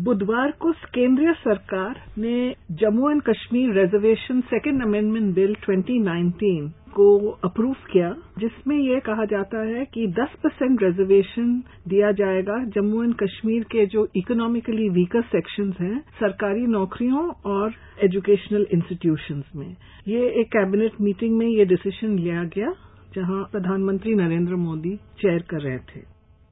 बुधवार को केंद्रीय सरकार ने Jammu and Kashmir reservation second amendment bill 2019 को अप्रूव किया, जिसमें यह कहा जाता है कि 10 परसेंट रिजर्वेशन दिया जाएगा जम्मू एंड कश्मीर के जो इकोनॉमिकली वीकर सेक्शंस हैं, सरकारी नौकरियों और एजुकेशनल इंस्टीट्यूशंस में। ये एक कैबिनेट मीटिंग में ये डिसीज़न लिया गया, जहाँ प्रधानमंत्री नरेंद्र मोदी चेयर कर रहे थे।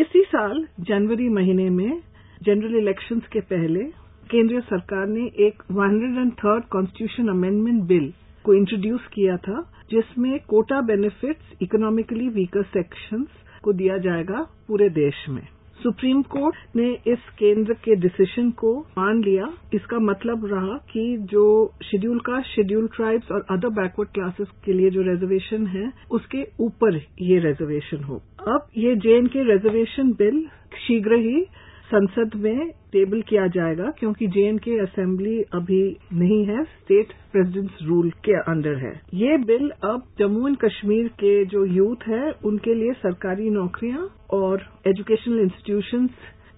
इसी साल जनवरी महीने में जनरल इलेक्शंस के पहले, केंद्रीय सरकार ने एक 103rd कॉन्स्टिट्यूशन अमेंडमेंट बिल को इंट्रोड्यूस किया था, जिसमें quota benefits economically weaker sections को दिया जाएगा पूरे देश में। सुप्रीम कोर्ट ने इस केंद्र के डिसीज़न को मान लिया। इसका मतलब रहा कि जो शेड्यूल कास्ट शेड्यूल ट्राइब्स और अदर बैकवर्ड क्लासेस के लिए जो रिजर्वेशन है, उसके ऊपर ये रिजर्वेशन हो। अब ये जेएन के रिजर्वेशन बिल शीघ्र ही संसद में टेबल किया जाएगा क्योंकि जेएन के असेंबली अभी नहीं है स्टेट प्रेसिडेंट्स रूल के अंडर है। ये बिल अब जम्मू एंड कश्मीर के जो यूथ है, उनके लिए सरकारी नौकरियाँ और एजुकेशनल इंस्टीट्यूशंस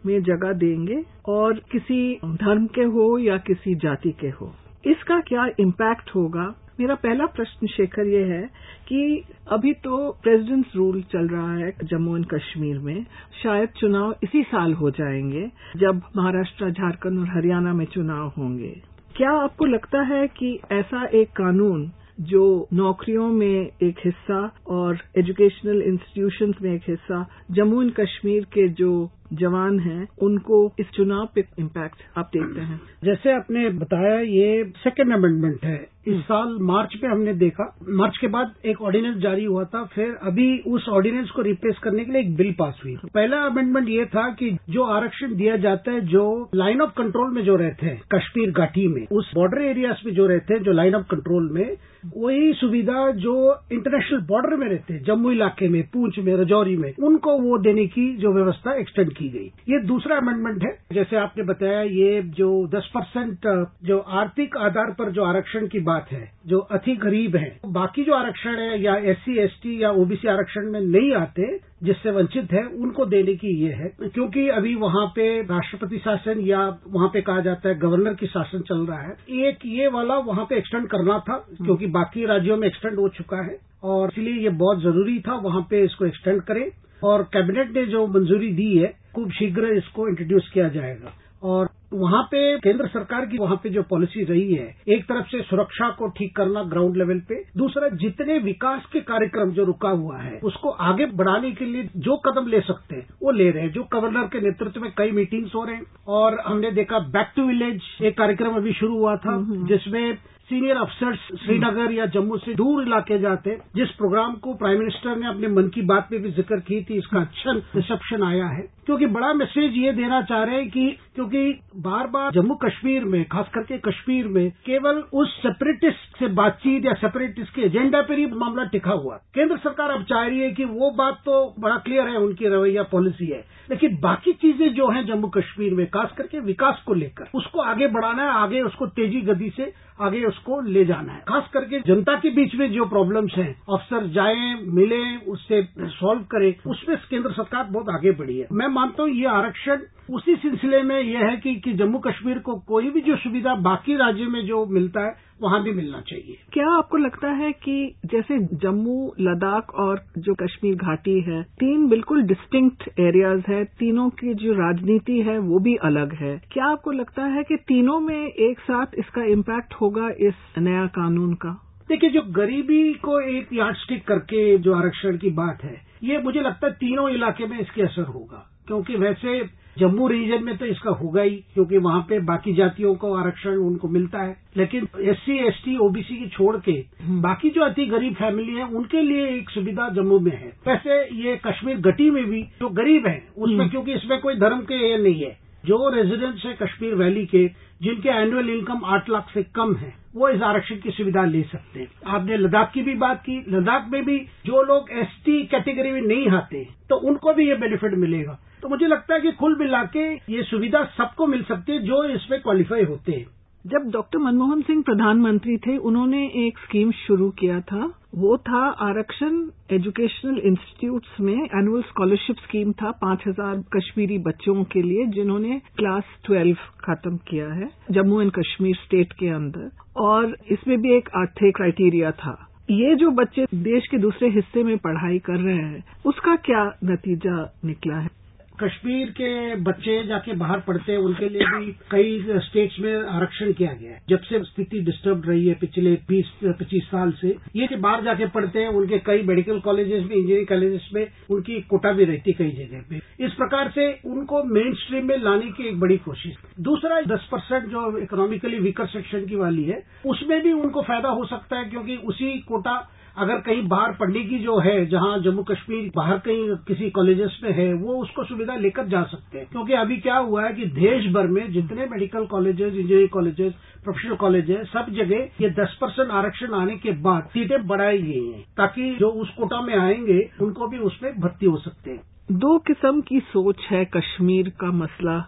में जगह देंगे और किसी धर्म के हो या किसी जाति के हो। इसका क्या इम्पैक्ट होगा? मेरा पहला प्रश्न शेखर ये है कि अभी तो प्रेसिडेंट्स रूल चल रहा है जम्मू एंड कश्मीर में। शायद चुनाव इसी साल हो जाएँगे, जब महाराष्ट्र, झारखंड और हरियाणा में चुनाव होंगे। क्या आपको लगता है कि ऐसा एक कानून जो नौकरियों में एक हिस्सा और एजुकेशनल इंस्टीट्यूशंस में एक हिस्सा, जम्मू एंड कश्मीर के जो जवान हैं उनको इस चुनाव पे इम्पैक्ट आप देखते हैं। जैसे आपने बताया ये सेकेंड अमेंडमेंट है। इस साल मार्च में हमने देखा। मार्च के बाद एक ऑर्डिनेंस जारी हुआ था फिर अभी उस ऑर्डिनेंस को रिप्लेस करने के लिए एक बिल पास हुई। पहला अमेंडमेंट ये था कि जो आरक्षण दिया जाता है जो लाइन ऑफ़ कंट्रोल में जो रहते हैं कश्मीर घाटी में उस बॉर्डर एरियाज़ में जो रहते हैं जो लाइन ऑफ़ कंट्रोल में वही सुविधा जो इंटरनेशनल बॉर्डर में रहते हैं जम्मू इलाके में पूंछ में रजौरी में उनको वो देने की जो व्यवस्था एक्सटेंड की गई। ये दूसरा अमेंडमेंट है। जैसे आपने बताया ये जो 10 परसेंट जो आर्थिक आधार पर जो आरक्षण की बात है जो अति गरीब है बाकी जो आरक्षण है या एससी एसटी या ओबीसी आरक्षण में नहीं आते जिससे वंचित है उनको देने की ये है। क्योंकि अभी वहाँ पे राष्ट्रपति शासन या वहाँ पे कहा जाता है गवर्नर की शासन चल रहा है। एक ये वाला वहाँ पे एक्सटेंड करना था क्योंकि बाकी राज्यों में एक्सटेंड हो चुका है। और इसलिए ये बहुत ज़रूरी था वहाँ पे इसको एक्सटेंड करें। और कैबिनेट ने जो मंजूरी दी है खूब शीघ्र इसको इंट्रोड्यूस किया जाएगा। और वहाँ पे केंद्र सरकार की वहाँ पे जो पॉलिसी रही है एक तरफ़ से सुरक्षा को ठीक करना ग्राउंड लेवल पे दूसरा जितने विकास के कार्यक्रम जो रुका हुआ है उसको आगे बढ़ाने के लिए जो कदम ले सकते हैं वो ले रहे हैं। जो गवर्नर के नेतृत्व में कई मीटिंग्स हो रहे हैं और हमने देखा बैक टू विलेज एक कार्यक्रम अभी शुरू हुआ था जिसमें सीनियर अफसर्स श्रीनगर या जम्मू से दूर इलाके जाते जिस प्रोग्राम को प्राइम मिनिस्टर ने अपने मन की बात में भी ज़िक्र की थी, इसका अच्छा रिसेप्शन आया है। क्योंकि बड़ा मैसेज ये देना चाह रहे हैं कि, क्योंकि बार बार जम्मू कश्मीर में, खास करके कश्मीर में, केवल उस सेपरेटिस्ट से बातचीत या सेपरेटिस्ट के एजेंडा पर ही मामला टिका हुआ। केंद्र सरकार अब चाह रही है कि वो बात तो बड़ा क्लियर है, उनकी रवैया पॉलिसी है। लेकिन बाकी चीज़ें जो हैं जम्मू कश्मीर में, खास करके विकास को लेकर, उसको आगे बढ़ाना है, आगे उसको तेज़ी गति से, आगे उसको ले जाना है। खास करके जनता के बीच में जो प्रॉब्लम्स हैं अफसर जाए, मिले, उससे सॉल्व करें, उसमें केंद्र सरकार बहुत आगे बढ़ी है। मैं मानता हूँ ये आरक्षण उसी सिलसिले में यह है कि, कि जम्मू कश्मीर को कोई भी जो सुविधा बाकी राज्य में जो मिलता है वहाँ भी मिलना चाहिए। क्या आपको लगता है कि जैसे जम्मू लद्दाख और जो कश्मीर घाटी है तीन बिल्कुल डिस्टिंक्ट एरियाज़ है तीनों की जो राजनीति है वो भी अलग है? क्या आपको लगता है कि तीनों में एक साथ इसका इम्पैक्ट होगा इस नया कानून का? देखिए जो गरीबी को एक यार्ड स्टिक करके जो आरक्षण की बात है ये मुझे लगता है तीनों इलाके में इसके असर होगा। क्योंकि वैसे जम्मू रीजन में तो इसका होगा ही क्योंकि वहाँ पे बाकी जातियों को आरक्षण उनको मिलता है। लेकिन एससी एसटी ओबीसी की छोड़ के बाकी जो अति गरीब फैमिली है उनके लिए एक सुविधा जम्मू में है। वैसे ये कश्मीर घटी में भी जो गरीब है उसमें क्योंकि इसमें कोई धर्म के ये नहीं है। जो रेजिडेंट्स है कश्मीर वैली के जिनके एनुअल इनकम आठ लाख से कम है वो इस आरक्षण की सुविधा ले सकते हैं। आपने लद्दाख की भी बात की। लद्दाख में भी जो लोग एसटी कैटेगरी में नहीं आते तो उनको भी ये बेनिफिट मिलेगा। तो मुझे लगता है कि कुल मिला के ये सुविधा सबको मिल सकती है जो इसमें क्वालिफाई होते हैं। जब डॉक्टर मनमोहन सिंह प्रधानमंत्री थे, उन्होंने एक स्कीम शुरू किया था। वो था आरक्षण एजुकेशनल इंस्टीट्यूट्स में एनुअल स्कॉलरशिप स्कीम था पाँच हज़ार कश्मीरी बच्चों के लिए, जिन्होंने क्लास ट्वेल्व खत्म किया है, जम्मू एंड कश्मीर स्टेट के अंदर। और इसमें भी एक आर्थिक क्राइटेरिया था। ये जो बच्चे देश के दूसरे हिस्से में पढ़ाई कर रहे हैं, उसका क्या नतीजा निकला है? कश्मीर के बच्चे जाके बाहर पढ़ते हैं, उनके लिए भी कई स्टेट्स में आरक्षण किया गया है। जब से स्थिति डिस्टर्ब रही है पिछले बीस, पच्चीस साल से, ये जो बाहर जाके पढ़ते हैं, उनके कई मेडिकल कॉलेजेस में इंजीनियरिंग कॉलेजेस में, उनकी कोटा भी रहती कई जगह पे। इस प्रकार से उनको मेन स्ट्रीम में लाने की एक बड़ी कोशिश। दूसरा, दस परसेंट जो इकोनॉमिकली वीकर सेक्शन की वाली है, उसमें भी उनको फ़ायदा हो सकता है, क्योंकि उसी कोटा अगर कहीं बाहर पढ़ने की जो है, जहाँ जम्मू कश्मीर बाहर कहीं किसी कॉलेजेस में है, वो उसको सुविधा लेकर जा सकते हैं। क्योंकि अभी क्या हुआ है कि देश भर में जितने medical colleges engineering colleges professional college है सब जगह ये दस परसेंट आरक्षण आने के बाद सीटें बढ़ाई गई हैं, ताकि जो उस कोटा में आएँगे, उनको भी उसमें भर्ती हो सकते हैं। दो किस्म की सोच है कश्मीर का मसला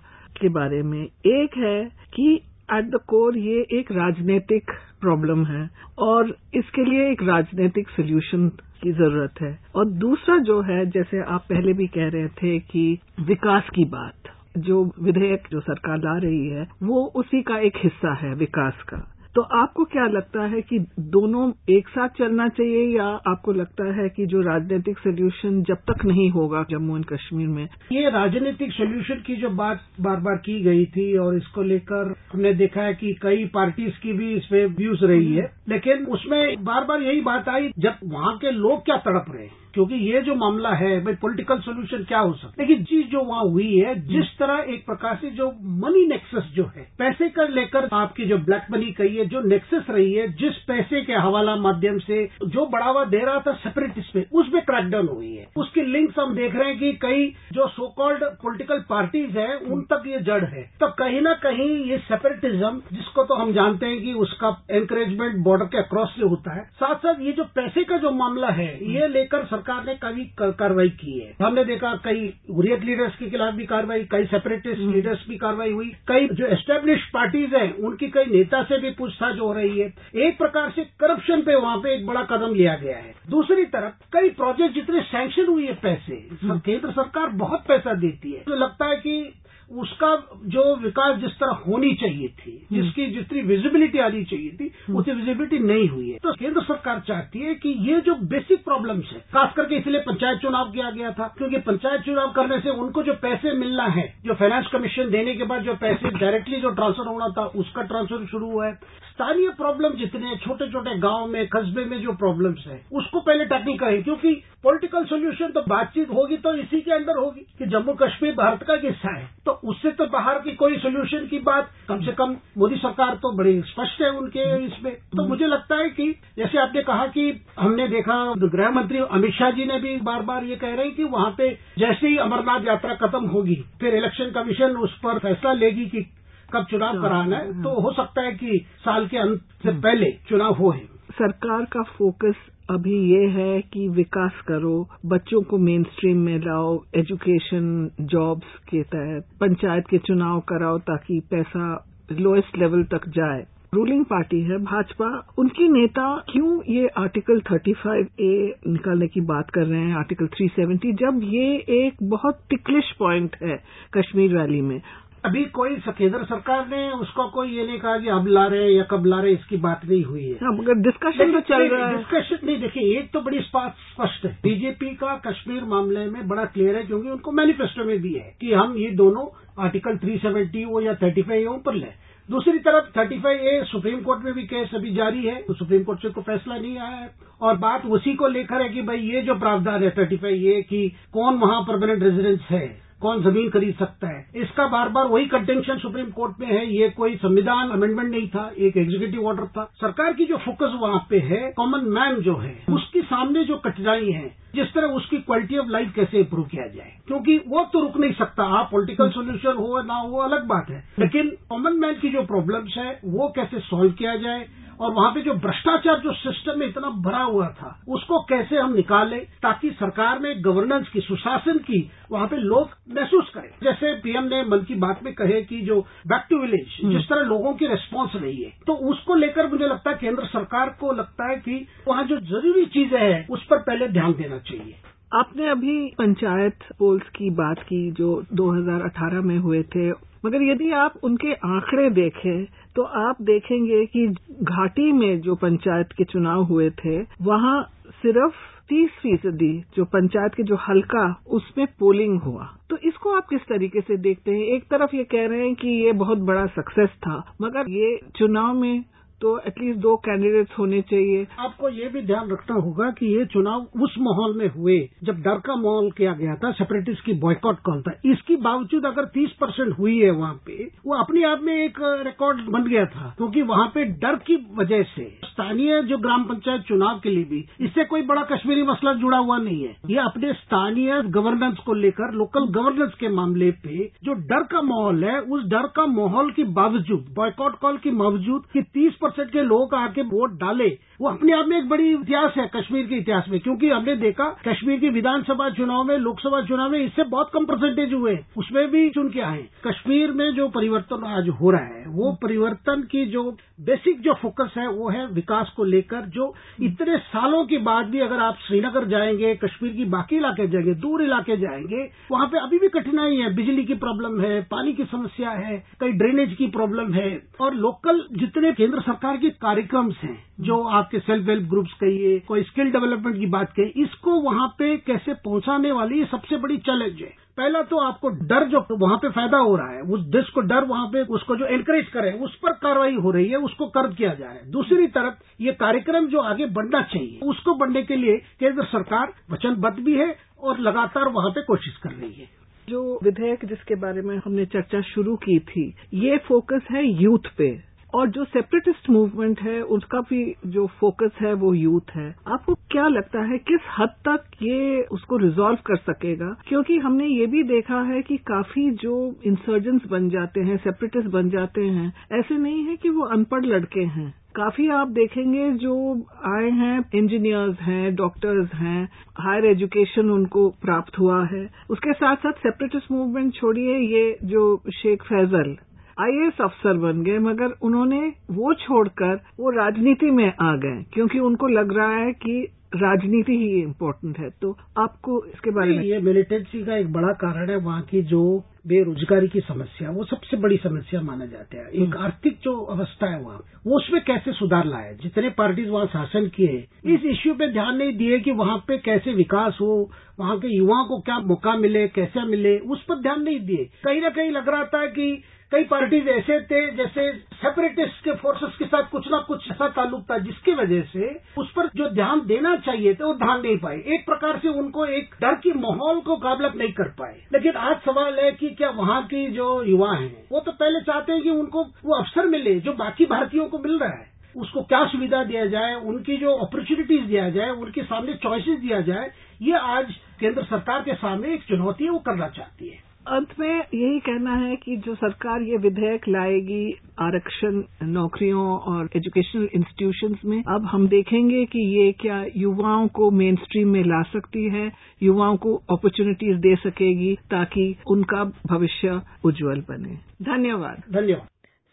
के बारे में। एक है कि एट द कोर ये एक राजनीतिक प्रॉब्लम है और इसके लिए एक राजनीतिक सोल्यूशन की ज़रूरत है। और दूसरा जो है, जैसे आप पहले भी कह रहे थे कि विकास की बात, जो विधेयक जो सरकार ला रही है, वो उसी का एक हिस्सा है विकास का। तो आपको क्या लगता है कि दोनों एक साथ चलना चाहिए या आपको लगता है कि जो राजनीतिक सोल्यूशन जब तक नहीं होगा जम्मू एंड कश्मीर में? ये राजनीतिक सोल्यूशन की जो बात बार बार की गई थी और इसको लेकर हमने देखा है कि कई पार्टीज़ की भी इसमें व्यूज़ रही है। लेकिन उसमें बार बार यही बात आई, जब वहाँ के लोग क्या तड़प रहे हैं? क्योंकि ये जो मामला है भाई पॉलिटिकल सोल्यूशन क्या हो सकता है? लेकिन चीज़ जो वहाँ हुई है जिस तरह एक प्रकार से जो मनी नेक्सस जो है पैसे कर लेकर आपकी जो ब्लैक मनी कही है जो नेक्सस रही है जिस पैसे के हवाला माध्यम से जो बढ़ावा दे रहा था सेपरेटिस्ट में उसमें क्रैकडाउन हुई है। उसकी लिंक्स हम देख रहे हैं कि कई जो सो कॉल्ड पोलिटिकल पार्टीज़ है उन तक ये जड़ है। तो कहीं ना कहीं ये सेपरेटिज्म जिसको तो हम जानते हैं कि उसका एनकरेजमेंट बॉर्डर के अक्रॉस से होता है साथ साथ ये जो पैसे का जो मामला है ये लेकर सरकार ने कभी कार्रवाई की है। हमने देखा कई हुरियत लीडर्स के खिलाफ भी कार्रवाई कई सेपरेटिस्ट लीडर्स की कार्रवाई हुई। कई जो एस्टेब्लिश पार्टीज़ हैं उनकी कई नेता से भी पूछताछ हो रही है। एक प्रकार से करप्शन पे वहाँ पे एक बड़ा कदम लिया गया है। दूसरी तरफ़ कई प्रोजेक्ट जितने सैंक्शन हुए पैसे केंद्र सरकार बहुत पैसा देती है। तो लगता है कि उसका जो विकास जिस तरह होनी चाहिए थी जिसकी जितनी विजिबिलिटी आनी चाहिए थी उतनी विजिबिलिटी नहीं हुई है। तो केंद्र सरकार चाहती है कि ये जो बेसिक प्रॉब्लम्स है खास करके इसलिए पंचायत चुनाव किया गया था क्योंकि पंचायत चुनाव करने से उनको जो पैसे मिलना है जो फाइनेंस कमीशन देने के बाद जो पैसे डायरेक्टली जो ट्रांसफ़र होना था उसका ट्रांसफ़र शुरू हुआ है। स्थानीय प्रॉब्लम जितने छोटे छोटे गाँव में, कस्बे में जो प्रॉब्लम्स है, उसको पहले टैकल करें, क्योंकि पॉलिटिकल सोल्यूशन तो बातचीत होगी तो इसी के अंदर होगी कि जम्मू कश्मीर भारत का हिस्सा है। तो उससे तो बाहर की कोई सोल्यूशन की बात कम से कम मोदी सरकार तो बड़ी स्पष्ट है उनके इसमें। तो मुझे लगता है कि जैसे आपने कहा कि हमने देखा, गृह मंत्री अमित शाह जी ने भी बार बार ये कह रहे हैं कि वहाँ पे जैसे ही अमरनाथ यात्रा खत्म होगी, फिर इलेक्शन कमीशन उस पर फैसला लेगी कि कब चुनाव कराना है तो हो सकता है कि साल के अंत से पहले चुनाव हो सरकार का फोकस अभी ये है कि विकास करो बच्चों को मेन स्ट्रीम में लाओ एजुकेशन जॉब्स के तहत पंचायत के चुनाव कराओ ताकि पैसा लोएस्ट लेवल तक जाए। रूलिंग पार्टी है भाजपा उनकी नेता क्यों ये आर्टिकल 35 ए निकालने की बात कर रहे हैं आर्टिकल 370 जब ये एक बहुत टिकलिश पॉइंट है कश्मीर वैली में। अभी कोई केंद्र सरकार ने उसका कोई ये नहीं कहा कि अब ला रहे हैं या कब ला रहे इसकी बात नहीं हुई है। हाँ, मगर डिस्कशन तो चल रहा है। डिस्कशन नहीं देखिए एक तो बड़ी स्पष्ट है। बीजेपी का कश्मीर मामले में बड़ा क्लियर है क्योंकि उनको मैनिफेस्टो में भी है कि हम ये दोनों आर्टिकल थ्री सेवेंटी हो या थर्टी फाइव ऊपर लें। दूसरी तरफ़ thirty five A Supreme Court में भी केस अभी जारी है तो सुप्रीम कोर्ट से कोई फैसला नहीं आया है। और बात उसी को लेकर है कि भाई ये जो प्रावधान है थर्टी फाइव ए की कौन वहाँ परमानेंट रेजिडेंस है? कौन ज़मीन खरीद सकता है? इसका बार बार वही कंटेंशन सुप्रीम कोर्ट में है। ये कोई संविधान अमेंडमेंट नहीं था, एक एग्जीक्यूटिव ऑर्डर था। सरकार की जो फोकस वहाँ पे है कॉमन मैन जो है, उसके सामने जो कठिनाई है जिस तरह उसकी क्वालिटी ऑफ़ लाइफ कैसे इंप्रूव किया जाए। क्योंकि वो तो रुक नहीं सकता। आप पॉलिटिकल सोल्यूशन हो ना हो अलग बात है। लेकिन कॉमन मैन की जो प्रॉब्लम्स है वो कैसे सॉल्व किया जाए और वहाँ पे जो भ्रष्टाचार जो सिस्टम में इतना भरा हुआ था उसको कैसे हम निकालें ताकि सरकार में गवर्नेंस की सुशासन की वहाँ पे लोग महसूस करें। जैसे पीएम ने मन की बात में कहे कि जो बैक टू विलेज जिस तरह लोगों की रिस्पॉन्स रही है तो उसको लेकर मुझे लगता है केंद्र सरकार को लगता है कि वहाँ जो ज़रूरी चीज़ें हैं उस पर पहले ध्यान देना चाहिए। आपने अभी पंचायत पोल्स की बात की जो 2018 में हुए थे, मगर यदि आप उनके आंकड़े देखें तो आप देखेंगे कि घाटी में जो पंचायत के चुनाव हुए थे, वहाँ सिर्फ़ तीस फ़ीसदी जो पंचायत के जो हल्का, उसमें पोलिंग हुआ। तो इसको आप किस तरीके से देखते हैं? एक तरफ़ ये कह रहे हैं कि ये बहुत बड़ा सक्सेस था, मगर ये चुनाव में तो एटलीस्ट दो कैंडिडेट्स होने चाहिए। आपको ये भी ध्यान रखना होगा कि ये चुनाव उस माहौल में हुए, जब डर का माहौल किया गया था सेपरेटिस्ट की बॉयकॉट कॉल था। इसके बावजूद अगर 30 परसेंट हुई है वहाँ पे, वो अपने आप में एक रिकॉर्ड बन गया था, क्योंकि वहाँ पे डर की वजह से स्थानीय जो ग्राम पंचायत चुनाव के लिए भी, इससे कोई बड़ा कश्मीरी मसला जुड़ा हुआ नहीं है। ये अपने स्थानीय गवर्नेंस को लेकर लोकल गवर्नेंस के मामले पे जो डर का माहौल है, उस डर का माहौल के बावजूद बॉयकॉट कॉल के बावजूद की तीस परसेंट के लोग आके वोट डाले। वो अपने आप में एक बड़ी इतिहास है कश्मीर के इतिहास में, क्योंकि हमने देखा कश्मीर की विधानसभा चुनाव में, लोकसभा चुनाव में इससे बहुत कम परसेंटेज हुए, उसमें भी चुन के आए। कश्मीर में जो परिवर्तन आज हो रहा है, वो परिवर्तन की जो बेसिक जो फोकस है, वो है विकास को लेकर, जो इतने सालों के बाद भी अगर आप श्रीनगर जाएँगे, कश्मीर की बाकी इलाके जाएँगे, दूर इलाके जाएँगे, वहाँ पे अभी भी कठिनाई है, बिजली की प्रॉब्लम है, पानी की समस्या है, कई ड्रेनेज की प्रॉब्लम है, और लोकल जितने केंद्र सरकार के कार्यक्रम हैं, जो आपके सेल्फ हेल्प ग्रुप्स कहिए, कोई स्किल डेवलपमेंट की बात कही इसको वहाँ पे कैसे पहुँचाने वाली ये सबसे बड़ी चैलेंज है। पहला तो आपको डर जो वहाँ पे पैदा हो रहा है, उस देश को डर वहाँ पे उसको जो एनकरेज करे उस पर कार्रवाई हो रही है, उसको कर्ज किया जा रहा है। दूसरी तरफ़ ये कार्यक्रम जो आगे बढ़ना चाहिए, उसको बढ़ने के लिए केंद्र सरकार वचनबद्ध भी है और लगातार वहाँ पे कोशिश कर रही है। जो विधेयक जिसके बारे में हमने चर्चा शुरू की थी, ये फोकस है यूथ पे। और जो सेपरेटिस्ट मूवमेंट है, उसका भी जो फोकस है, वो यूथ है। आपको क्या लगता है, किस हद तक ये उसको रिजॉल्व कर सकेगा? क्योंकि हमने ये भी देखा है कि काफ़ी जो इंसर्जेंट्स बन जाते हैं सेपरेटिस्ट बन जाते हैं, ऐसे नहीं है कि वो अनपढ़ लड़के हैं। काफ़ी आप देखेंगे जो आए हैं इंजीनियर्स हैं डॉक्टर्स हैं हायर एजुकेशन उनको प्राप्त हुआ है। उसके साथ साथ सेपरेटिस्ट मूवमेंट छोड़िए, ये जो शेख फैजल आईएएस अफसर बन गए मगर उन्होंने वो छोड़कर वो राजनीति में आ गए क्योंकि उनको लग रहा है कि राजनीति ही इम्पोर्टेंट है। तो आपको इसके बारे में ये मिलिटेंसी का एक बड़ा कारण है वहाँ की जो बेरोजगारी की समस्या वो सबसे बड़ी समस्या माना जाता है। एक आर्थिक जो अवस्था है वहाँ वो उसमें कैसे सुधार लाए जितने पार्टीज़ वहाँ शासन किए इस इश्यू पे ध्यान नहीं दिए कि वहाँ पे कैसे विकास हो वहाँ के युवाओं को क्या मौका मिले कैसे मिले उस पर ध्यान नहीं दिए। कहीं ना कहीं लग रहा था कि कई पार्टीज़ ऐसे थे, जैसे सेपरेटिस्ट के फोर्सेस के साथ कुछ ना कुछ ऐसा ताल्लुक था, जिसकी वजह से उस पर जो ध्यान देना चाहिए था, वो ध्यान नहीं पाए। एक प्रकार से उनको एक डर की माहौल को काबलत नहीं कर पाए। लेकिन आज सवाल है कि क्या वहाँ के जो युवा हैं, वो तो पहले चाहते हैं कि उनको वो अवसर मिले, जो बाकी भारतीयों को मिल रहा है। उसको क्या सुविधा दिया जाए, उनकी जो अपॉर्चुनिटीज़ दिया जाए, उनके सामने चॉइसेस दिया जाए, ये आज केंद्र सरकार के सामने एक चुनौती है, वो करना चाहती है। अंत में यही कहना है कि जो सरकार ये विधेयक लाएगी आरक्षण नौकरियों और एजुकेशनल इंस्टीट्यूशंस में अब हम देखेंगे कि ये क्या युवाओं को मेन स्ट्रीम में ला सकती है युवाओं को अपॉर्चुनिटीज़ दे सकेगी ताकि उनका भविष्य उज्जवल बने। धन्यवाद। धन्यवाद।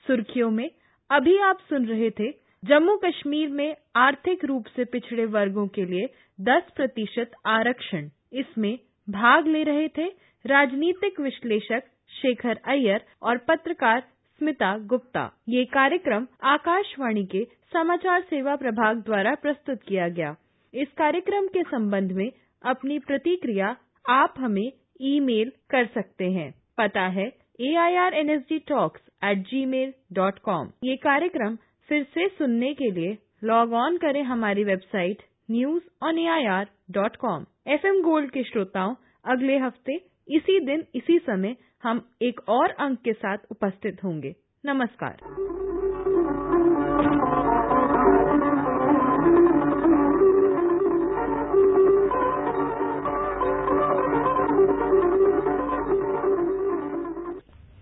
सुर्खियों में अभी आप सुन रहे थे जम्मू कश्मीर में आर्थिक रूप से पिछड़े वर्गों के लिए 10 प्रतिशत आरक्षण। इसमें भाग ले रहे थे राजनीतिक विश्लेषक शेखर अय्यर और पत्रकार स्मिता गुप्ता। ये कार्यक्रम आकाशवाणी के समाचार सेवा प्रभाग द्वारा प्रस्तुत किया गया। इस कार्यक्रम के संबंध में अपनी प्रतिक्रिया आप हमें ईमेल कर सकते हैं। पता है A I R N S D talks at Gmail dot com ये कार्यक्रम फिर से सुनने के लिए लॉग ऑन करें हमारी website news on A I R dot com F M gold के श्रोताओं, अगले हफ़्ते इसी दिन इसी समय हम एक और अंक के साथ उपस्थित होंगे। नमस्कार।